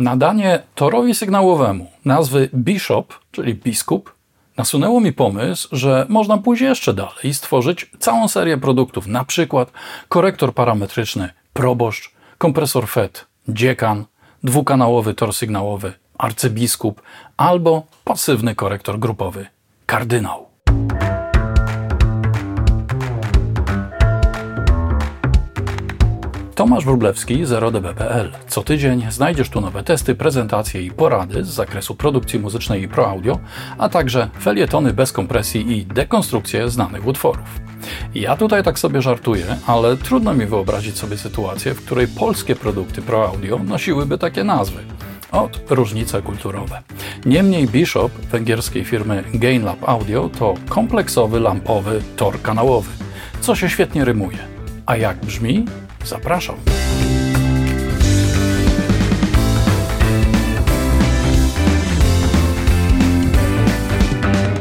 Nadanie torowi sygnałowemu nazwy Bishop, czyli biskup, nasunęło mi pomysł, że można pójść jeszcze dalej i stworzyć całą serię produktów, na przykład korektor parametryczny proboszcz, kompresor FET, dziekan, dwukanałowy tor sygnałowy, arcybiskup albo pasywny korektor grupowy, kardynał. Tomasz Wróblewski, 0db.pl. Co tydzień znajdziesz tu nowe testy, prezentacje i porady z zakresu produkcji muzycznej i pro audio, a także felietony bez kompresji i dekonstrukcje znanych utworów. Ja tutaj tak sobie żartuję, ale trudno mi wyobrazić sobie sytuację, w której polskie produkty pro audio nosiłyby takie nazwy. Od różnice kulturowe. Niemniej Bishop węgierskiej firmy Gainlab Audio to kompleksowy lampowy tor kanałowy, co się świetnie rymuje. A jak brzmi? Zapraszam.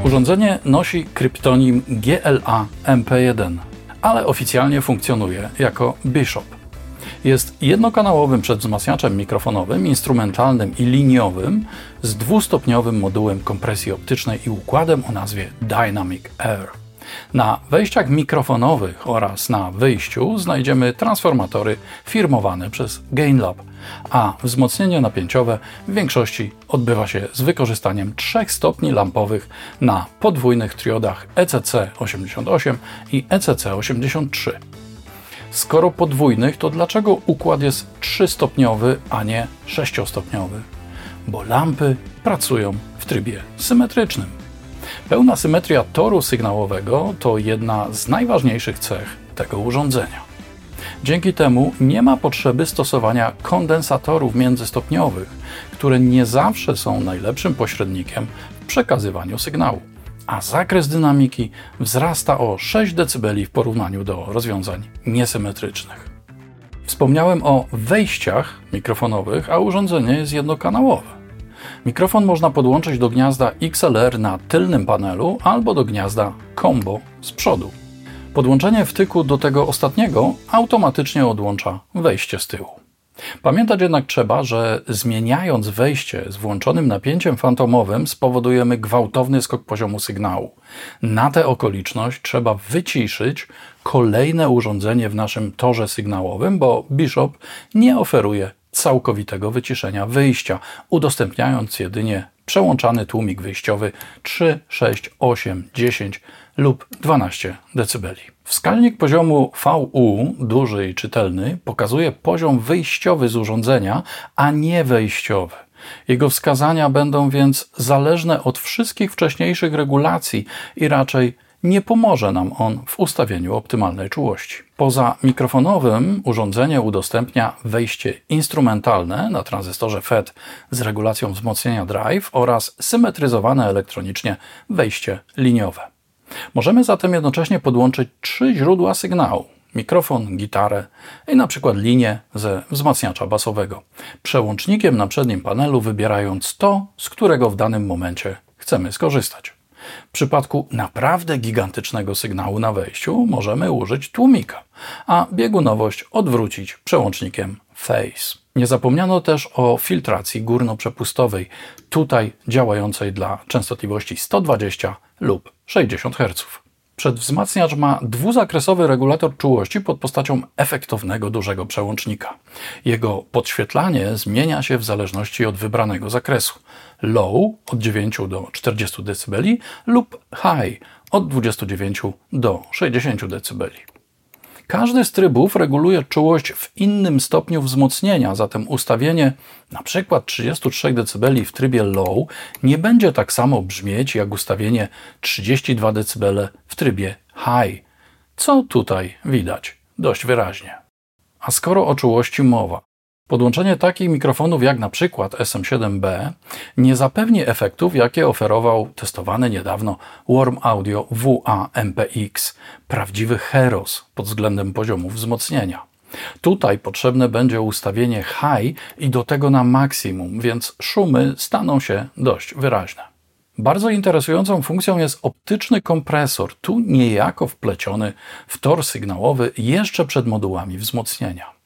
Urządzenie nosi kryptonim GLA MP1, ale oficjalnie funkcjonuje jako Bishop. Jest jednokanałowym przedwzmacniaczem mikrofonowym, instrumentalnym i liniowym z dwustopniowym modułem kompresji optycznej i układem o nazwie Dynamic Air. Na wejściach mikrofonowych oraz na wyjściu znajdziemy transformatory firmowane przez Gainlab, a wzmocnienie napięciowe w większości odbywa się z wykorzystaniem trzech stopni lampowych na podwójnych triodach ECC88 i ECC83. Skoro podwójnych, to dlaczego układ jest trzystopniowy, a nie sześciostopniowy? Bo lampy pracują w trybie symetrycznym. Pełna symetria toru sygnałowego to jedna z najważniejszych cech tego urządzenia. Dzięki temu nie ma potrzeby stosowania kondensatorów międzystopniowych, które nie zawsze są najlepszym pośrednikiem w przekazywaniu sygnału, a zakres dynamiki wzrasta o 6 dB w porównaniu do rozwiązań niesymetrycznych. Wspomniałem o wejściach mikrofonowych, a urządzenie jest jednokanałowe. Mikrofon można podłączyć do gniazda XLR na tylnym panelu albo do gniazda combo z przodu. Podłączenie wtyku do tego ostatniego automatycznie odłącza wejście z tyłu. Pamiętać jednak trzeba, że zmieniając wejście z włączonym napięciem fantomowym spowodujemy gwałtowny skok poziomu sygnału. Na tę okoliczność trzeba wyciszyć kolejne urządzenie w naszym torze sygnałowym, bo Bishop nie oferuje całkowitego wyciszenia wyjścia, udostępniając jedynie przełączany tłumik wyjściowy 3, 6, 8, 10 lub 12 dB. Wskaźnik poziomu VU, duży i czytelny, pokazuje poziom wyjściowy z urządzenia, a nie wejściowy. Jego wskazania będą więc zależne od wszystkich wcześniejszych regulacji i raczej nie pomoże nam on w ustawieniu optymalnej czułości. Poza mikrofonowym urządzenie udostępnia wejście instrumentalne na tranzystorze FET z regulacją wzmocnienia drive oraz symetryzowane elektronicznie wejście liniowe. Możemy zatem jednocześnie podłączyć trzy źródła sygnału: mikrofon, gitarę i na przykład linię ze wzmacniacza basowego. Przełącznikiem na przednim panelu wybierając to, z którego w danym momencie chcemy skorzystać. W przypadku naprawdę gigantycznego sygnału na wejściu możemy użyć tłumika, a biegunowość odwrócić przełącznikiem Phase. Nie zapomniano też o filtracji górnoprzepustowej, tutaj działającej dla częstotliwości 120 lub 60 Hz. Przedwzmacniacz ma dwuzakresowy regulator czułości pod postacią efektownego dużego przełącznika. Jego podświetlanie zmienia się w zależności od wybranego zakresu. Low od 9 do 40 dB lub high od 29 do 60 dB. Każdy z trybów reguluje czułość w innym stopniu wzmocnienia, zatem ustawienie np. 33 dB w trybie low nie będzie tak samo brzmieć jak ustawienie 32 dB w trybie high, co tutaj widać dość wyraźnie. A skoro o czułości mowa, Podłączenie takich mikrofonów jak na przykład SM7B nie zapewni efektów, jakie oferował testowany niedawno Warm Audio WA-MPX, prawdziwy heros pod względem poziomu wzmocnienia. Tutaj potrzebne będzie ustawienie high i do tego na maksimum, więc szumy staną się dość wyraźne. Bardzo interesującą funkcją jest optyczny kompresor, tu niejako wpleciony w tor sygnałowy jeszcze przed modułami wzmocnienia.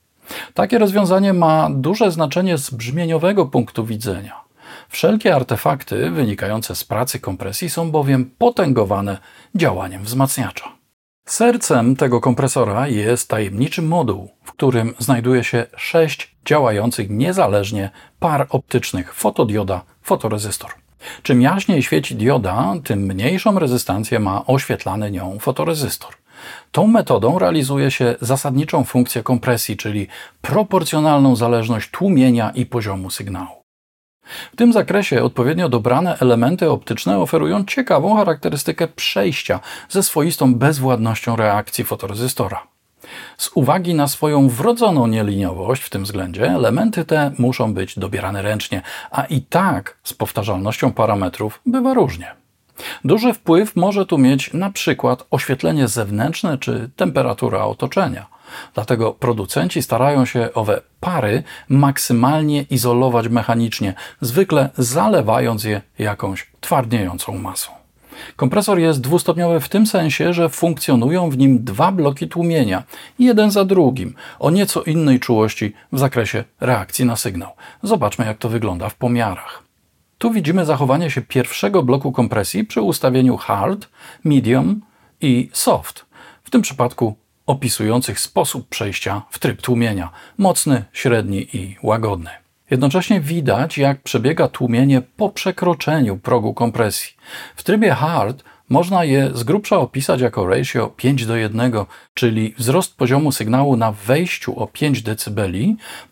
Takie rozwiązanie ma duże znaczenie z brzmieniowego punktu widzenia. Wszelkie artefakty wynikające z pracy kompresji są bowiem potęgowane działaniem wzmacniacza. Sercem tego kompresora jest tajemniczy moduł, w którym znajduje się sześć działających niezależnie par optycznych fotodioda fotorezystor. Czym jaśniej świeci dioda, tym mniejszą rezystancję ma oświetlany nią fotorezystor. Tą metodą realizuje się zasadniczą funkcję kompresji, czyli proporcjonalną zależność tłumienia i poziomu sygnału. W tym zakresie odpowiednio dobrane elementy optyczne oferują ciekawą charakterystykę przejścia ze swoistą bezwładnością reakcji fotorezystora. Z uwagi na swoją wrodzoną nieliniowość w tym względzie, elementy te muszą być dobierane ręcznie, a i tak z powtarzalnością parametrów bywa różnie. Duży wpływ może tu mieć na przykład oświetlenie zewnętrzne czy temperatura otoczenia. Dlatego producenci starają się owe pary maksymalnie izolować mechanicznie, zwykle zalewając je jakąś twardniejącą masą. Kompresor jest dwustopniowy w tym sensie, że funkcjonują w nim dwa bloki tłumienia, jeden za drugim, o nieco innej czułości w zakresie reakcji na sygnał. Zobaczmy, jak to wygląda w pomiarach. Tu widzimy zachowanie się pierwszego bloku kompresji przy ustawieniu hard, medium i soft, w tym przypadku opisujących sposób przejścia w tryb tłumienia mocny, średni i łagodny. Jednocześnie widać, jak przebiega tłumienie po przekroczeniu progu kompresji. W trybie hard można je z grubsza opisać jako ratio 5 do 1, czyli wzrost poziomu sygnału na wejściu o 5 dB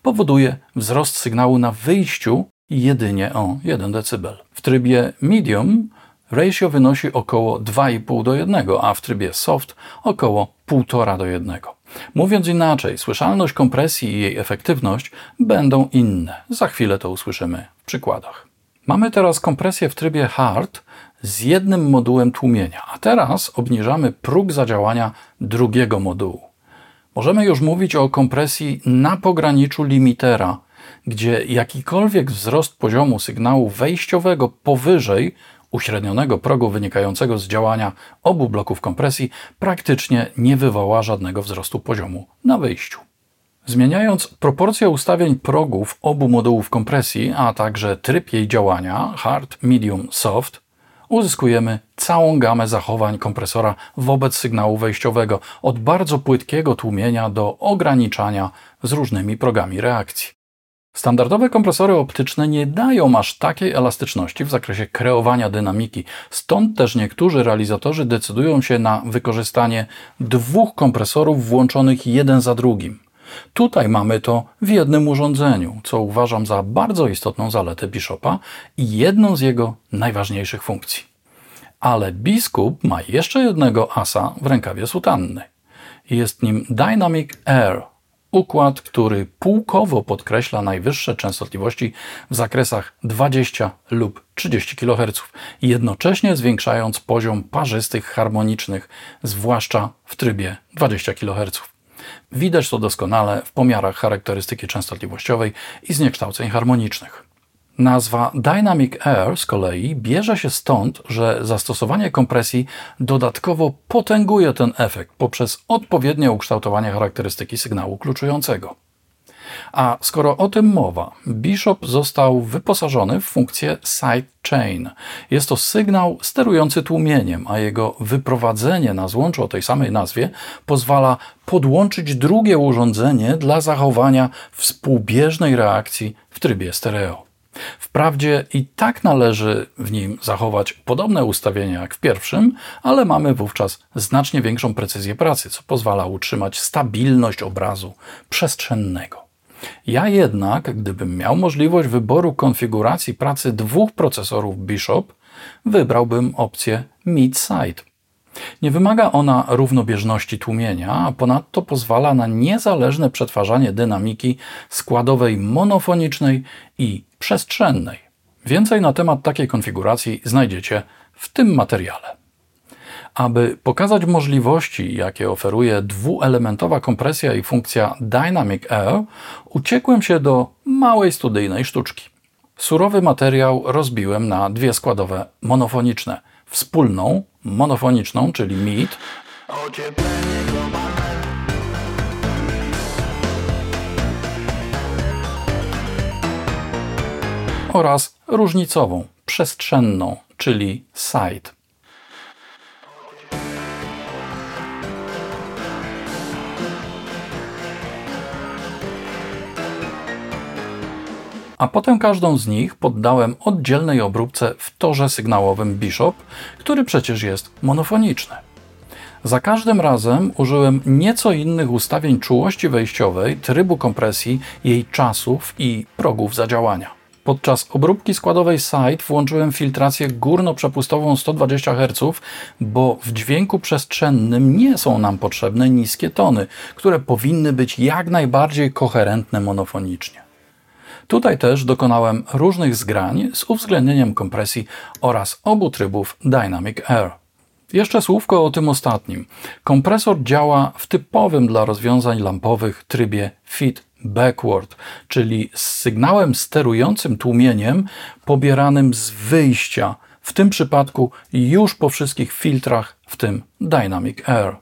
powoduje wzrost sygnału na wyjściu jedynie o 1 dB. W trybie medium ratio wynosi około 2,5 do 1, a w trybie soft około 1,5 do 1. Mówiąc inaczej, słyszalność kompresji i jej efektywność będą inne. Za chwilę to usłyszymy w przykładach. Mamy teraz kompresję w trybie hard z jednym modułem tłumienia, a teraz obniżamy próg zadziałania drugiego modułu. Możemy już mówić o kompresji na pograniczu limitera, gdzie jakikolwiek wzrost poziomu sygnału wejściowego powyżej uśrednionego progu wynikającego z działania obu bloków kompresji praktycznie nie wywoła żadnego wzrostu poziomu na wyjściu. Zmieniając proporcję ustawień progów obu modułów kompresji, a także tryb jej działania hard, medium, soft, uzyskujemy całą gamę zachowań kompresora wobec sygnału wejściowego, od bardzo płytkiego tłumienia do ograniczania z różnymi progami reakcji. Standardowe kompresory optyczne nie dają aż takiej elastyczności w zakresie kreowania dynamiki, stąd też niektórzy realizatorzy decydują się na wykorzystanie dwóch kompresorów włączonych jeden za drugim. Tutaj mamy to w jednym urządzeniu, co uważam za bardzo istotną zaletę Bishopa i jedną z jego najważniejszych funkcji. Ale biskup ma jeszcze jednego asa w rękawie sutanny. Jest nim Dynamic Air Układ, który półkowo podkreśla najwyższe częstotliwości w zakresach 20 lub 30 kHz, jednocześnie zwiększając poziom parzystych harmonicznych, zwłaszcza w trybie 20 kHz. Widać to doskonale w pomiarach charakterystyki częstotliwościowej i zniekształceń harmonicznych. Nazwa Dynamic Air z kolei bierze się stąd, że zastosowanie kompresji dodatkowo potęguje ten efekt poprzez odpowiednie ukształtowanie charakterystyki sygnału kluczującego. A skoro o tym mowa, Bishop został wyposażony w funkcję sidechain. Jest to sygnał sterujący tłumieniem, a jego wyprowadzenie na złączu o tej samej nazwie pozwala podłączyć drugie urządzenie dla zachowania współbieżnej reakcji w trybie stereo. Wprawdzie i tak należy w nim zachować podobne ustawienia jak w pierwszym, ale mamy wówczas znacznie większą precyzję pracy, co pozwala utrzymać stabilność obrazu przestrzennego. Ja jednak, gdybym miał możliwość wyboru konfiguracji pracy dwóch procesorów Bishop, wybrałbym opcję mid-side nie wymaga ona równobieżności tłumienia, a ponadto pozwala na niezależne przetwarzanie dynamiki składowej monofonicznej i przestrzennej. Więcej na temat takiej konfiguracji znajdziecie w tym materiale. Aby pokazać możliwości, jakie oferuje dwuelementowa kompresja i funkcja Dynamic Air, uciekłem się do małej studyjnej sztuczki. Surowy materiał rozbiłem na dwie składowe monofoniczne – wspólną, monofoniczną, czyli MID, oraz różnicową, przestrzenną, czyli side. a potem każdą z nich poddałem oddzielnej obróbce w torze sygnałowym Bishop, który przecież jest monofoniczny. Za każdym razem użyłem nieco innych ustawień czułości wejściowej, trybu kompresji, jej czasów i progów zadziałania. Podczas obróbki składowej Side włączyłem filtrację górno-przepustową 120 Hz, bo w dźwięku przestrzennym nie są nam potrzebne niskie tony, które powinny być jak najbardziej koherentne monofonicznie. Tutaj też dokonałem różnych zgrań z uwzględnieniem kompresji oraz obu trybów Dynamic Air. Jeszcze słówko o tym ostatnim. Kompresor działa w typowym dla rozwiązań lampowych trybie feed backward, czyli z sygnałem sterującym tłumieniem pobieranym z wyjścia, w tym przypadku już po wszystkich filtrach, w tym Dynamic Air.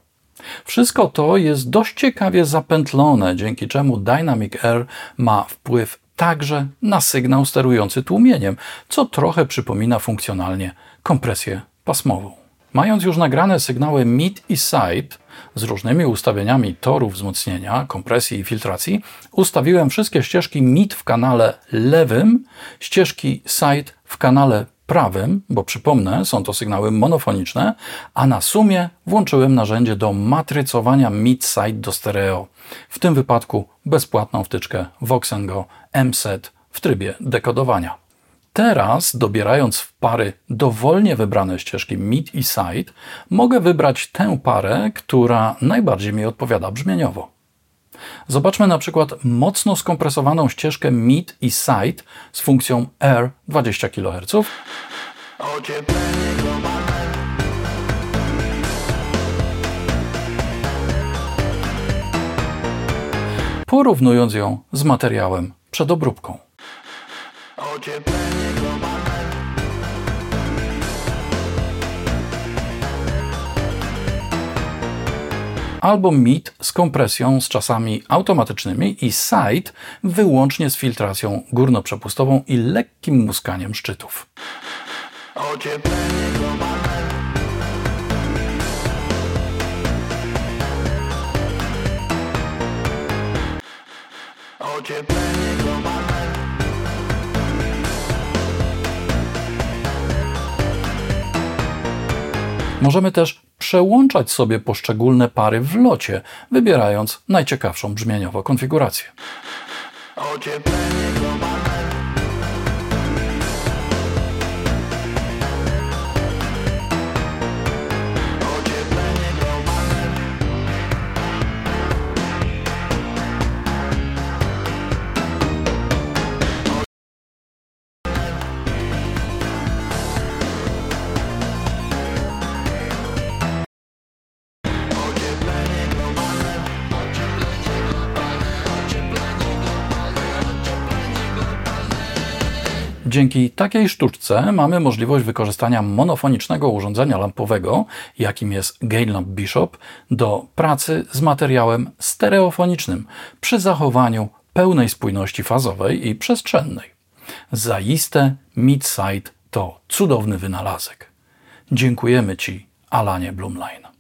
Wszystko to jest dość ciekawie zapętlone, dzięki czemu Dynamic Air ma wpływ także na sygnał sterujący tłumieniem, co trochę przypomina funkcjonalnie kompresję pasmową. Mając już nagrane sygnały mid i side z różnymi ustawieniami torów wzmocnienia, kompresji i filtracji, ustawiłem wszystkie ścieżki mid w kanale lewym, ścieżki side w kanale prawym, bo przypomnę, są to sygnały monofoniczne, a na sumie włączyłem narzędzie do matrycowania mid-side do stereo. W tym wypadku bezpłatną wtyczkę Voxengo MSET w trybie dekodowania. Teraz, dobierając w pary dowolnie wybrane ścieżki mid i side, mogę wybrać tę parę, która najbardziej mi odpowiada brzmieniowo. Zobaczmy na przykład mocno skompresowaną ścieżkę mid i side z funkcją R 20 kHz. Porównując ją z materiałem przed obróbką. Albo MID z kompresją z czasami automatycznymi i SIDE wyłącznie z filtracją górnoprzepustową i lekkim muskaniem szczytów. Możemy też przełączać sobie poszczególne pary w locie, wybierając najciekawszą brzmieniowo konfigurację. Dzięki takiej sztuczce mamy możliwość wykorzystania monofonicznego urządzenia lampowego, jakim jest Gain Lamp Bishop, do pracy z materiałem stereofonicznym przy zachowaniu pełnej spójności fazowej i przestrzennej. Zaiste Midside to cudowny wynalazek. Dziękujemy Ci, Alanie Blumlein.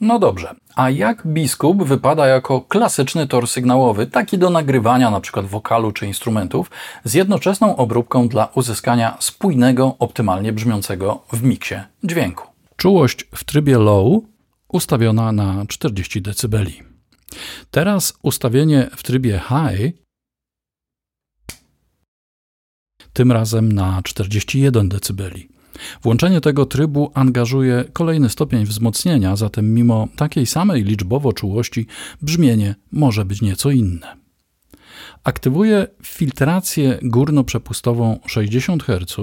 No dobrze, a jak biskup wypada jako klasyczny tor sygnałowy, taki do nagrywania np. wokalu czy instrumentów, z jednoczesną obróbką dla uzyskania spójnego, optymalnie brzmiącego w miksie dźwięku? Czułość w trybie low ustawiona na 40 dB. Teraz ustawienie w trybie high tym razem na 41 dB. Włączenie tego trybu angażuje kolejny stopień wzmocnienia, zatem mimo takiej samej liczbowo czułości brzmienie może być nieco inne. Aktywuję filtrację górnoprzepustową 60 Hz,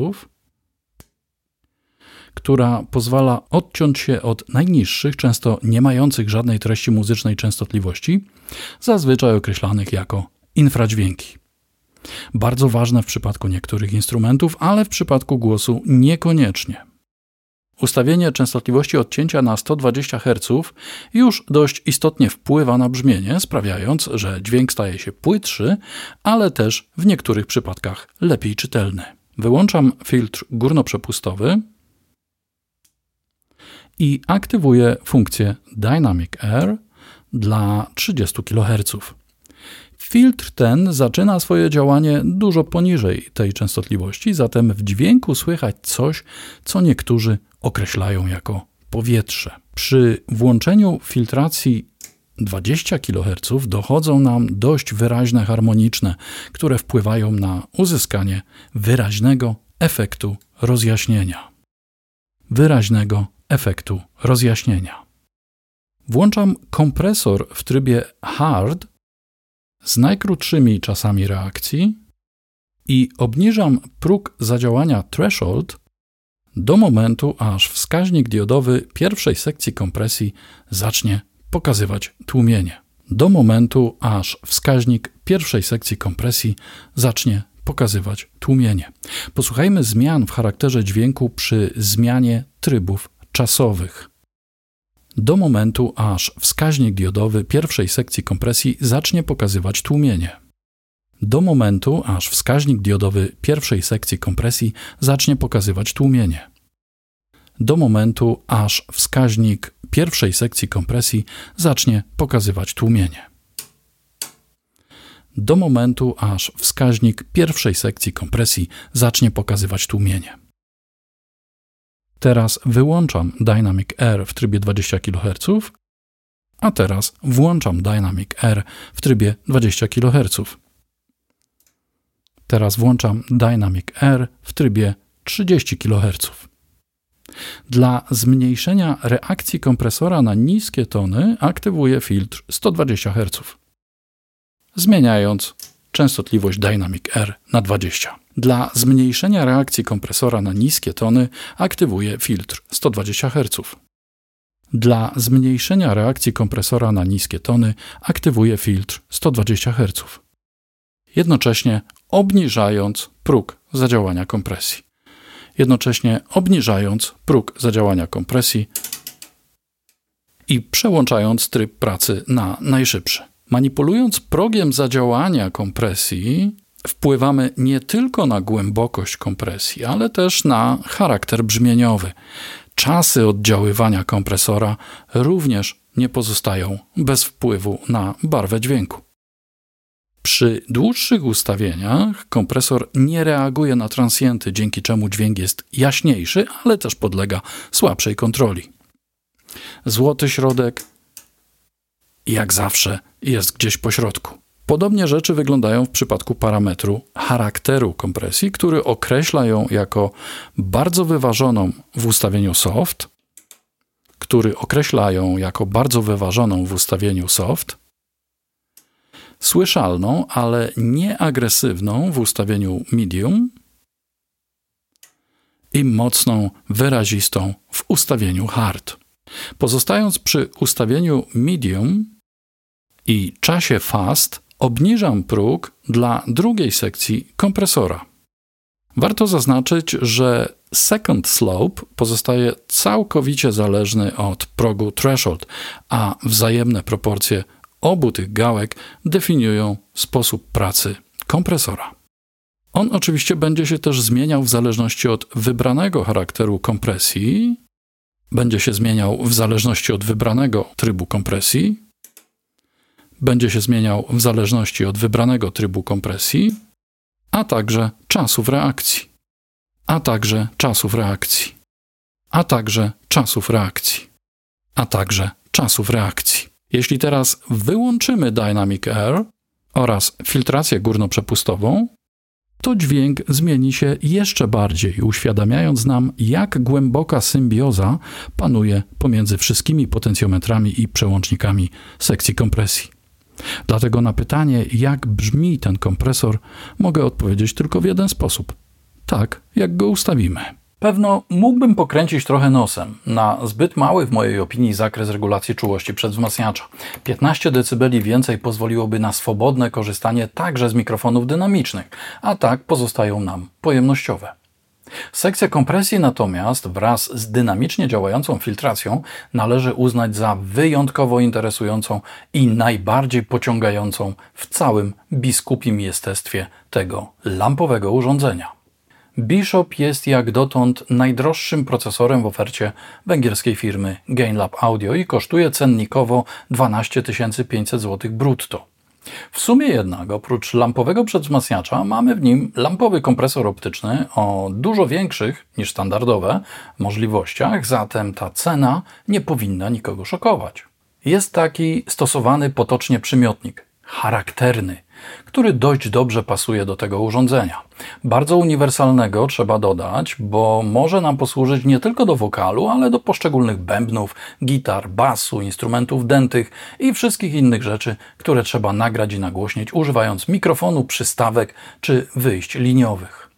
która pozwala odciąć się od najniższych, często nie mających żadnej treści muzycznej częstotliwości, zazwyczaj określanych jako infradźwięki. Bardzo ważne w przypadku niektórych instrumentów, ale w przypadku głosu niekoniecznie. Ustawienie częstotliwości odcięcia na 120 Hz już dość istotnie wpływa na brzmienie, sprawiając, że dźwięk staje się płytszy, ale też w niektórych przypadkach lepiej czytelny. Wyłączam filtr górnoprzepustowy i aktywuję funkcję Dynamic Air dla 30 kHz. Filtr ten zaczyna swoje działanie dużo poniżej tej częstotliwości, zatem w dźwięku słychać coś, co niektórzy określają jako powietrze. Przy włączeniu filtracji 20 kHz dochodzą nam dość wyraźne harmoniczne, które wpływają na uzyskanie wyraźnego efektu rozjaśnienia. Wyraźnego efektu rozjaśnienia. Włączam kompresor w trybie hard z najkrótszymi czasami reakcji i obniżam próg zadziałania threshold do momentu, aż wskaźnik diodowy pierwszej sekcji kompresji zacznie pokazywać tłumienie. Do momentu, aż wskaźnik pierwszej sekcji kompresji zacznie pokazywać tłumienie. Posłuchajmy zmian w charakterze dźwięku przy zmianie trybów czasowych. Do momentu, aż wskaźnik diodowy pierwszej sekcji kompresji zacznie pokazywać tłumienie. Do momentu, aż wskaźnik diodowy pierwszej sekcji kompresji zacznie pokazywać tłumienie. Do momentu, aż wskaźnik pierwszej sekcji kompresji zacznie pokazywać tłumienie. Do momentu, aż wskaźnik pierwszej sekcji kompresji zacznie pokazywać tłumienie. Teraz wyłączam Dynamic Air w trybie 20 kHz, a teraz włączam Dynamic Air w trybie 20 kHz. Teraz włączam Dynamic Air w trybie 30 kHz. Dla zmniejszenia reakcji kompresora na niskie tony aktywuję filtr 120 Hz, zmieniając częstotliwość Dynamic R na 20. Dla zmniejszenia reakcji kompresora na niskie tony aktywuję filtr 120 Hz. Dla zmniejszenia reakcji kompresora na niskie tony aktywuję filtr 120 Hz. Jednocześnie obniżając próg zadziałania kompresji. Jednocześnie obniżając próg zadziałania kompresji i przełączając tryb pracy na najszybszy. Manipulując progiem zadziałania kompresji, wpływamy nie tylko na głębokość kompresji, ale też na charakter brzmieniowy. Czasy oddziaływania kompresora również nie pozostają bez wpływu na barwę dźwięku. Przy dłuższych ustawieniach kompresor nie reaguje na transienty, dzięki czemu dźwięk jest jaśniejszy, ale też podlega słabszej kontroli. Złoty środek, jak zawsze, jest gdzieś po środku. Podobnie rzeczy wyglądają w przypadku parametru charakteru kompresji, który określa ją jako bardzo wyważoną w ustawieniu soft, który określa ją jako bardzo wyważoną w ustawieniu soft, słyszalną, ale nieagresywną w ustawieniu medium i mocną, wyrazistą w ustawieniu hard. Pozostając przy ustawieniu medium i czasie fast, obniżam próg dla drugiej sekcji kompresora. Warto zaznaczyć, że second slope pozostaje całkowicie zależny od progu threshold, a wzajemne proporcje obu tych gałek definiują sposób pracy kompresora. On oczywiście będzie się też zmieniał w zależności od wybranego charakteru kompresji, będzie się zmieniał w zależności od wybranego trybu kompresji, będzie się zmieniał w zależności od wybranego trybu kompresji, a także czasów reakcji, a także czasów reakcji, a także czasów reakcji, a także czasów reakcji. Jeśli teraz wyłączymy Dynamic Air oraz filtrację górnoprzepustową, to dźwięk zmieni się jeszcze bardziej, uświadamiając nam, jak głęboka symbioza panuje pomiędzy wszystkimi potencjometrami i przełącznikami sekcji kompresji. Dlatego na pytanie, jak brzmi ten kompresor, mogę odpowiedzieć tylko w jeden sposób: tak, jak go ustawimy. Pewno mógłbym pokręcić trochę nosem na zbyt mały w mojej opinii zakres regulacji czułości przedwzmacniacza. 15 dB więcej pozwoliłoby na swobodne korzystanie także z mikrofonów dynamicznych, a tak pozostają nam pojemnościowe. Sekcję kompresji natomiast wraz z dynamicznie działającą filtracją należy uznać za wyjątkowo interesującą i najbardziej pociągającą w całym biskupim jestestwie tego lampowego urządzenia. Bishop jest jak dotąd najdroższym procesorem w ofercie węgierskiej firmy Gainlab Audio i kosztuje cennikowo 12 500 zł brutto. W sumie jednak, oprócz lampowego przedwzmacniacza, mamy w nim lampowy kompresor optyczny o dużo większych niż standardowe możliwościach, zatem ta cena nie powinna nikogo szokować. Jest taki stosowany potocznie przymiotnik charakterny, który dość dobrze pasuje do tego urządzenia. Bardzo uniwersalnego trzeba dodać, bo może nam posłużyć nie tylko do wokalu, ale do poszczególnych bębnów, gitar, basu, instrumentów dętych i wszystkich innych rzeczy, które trzeba nagrać i nagłośnić używając mikrofonu, przystawek czy wyjść liniowych.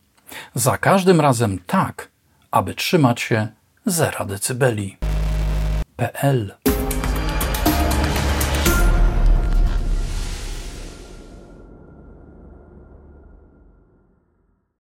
Za każdym razem tak, aby trzymać się 0 dB. PL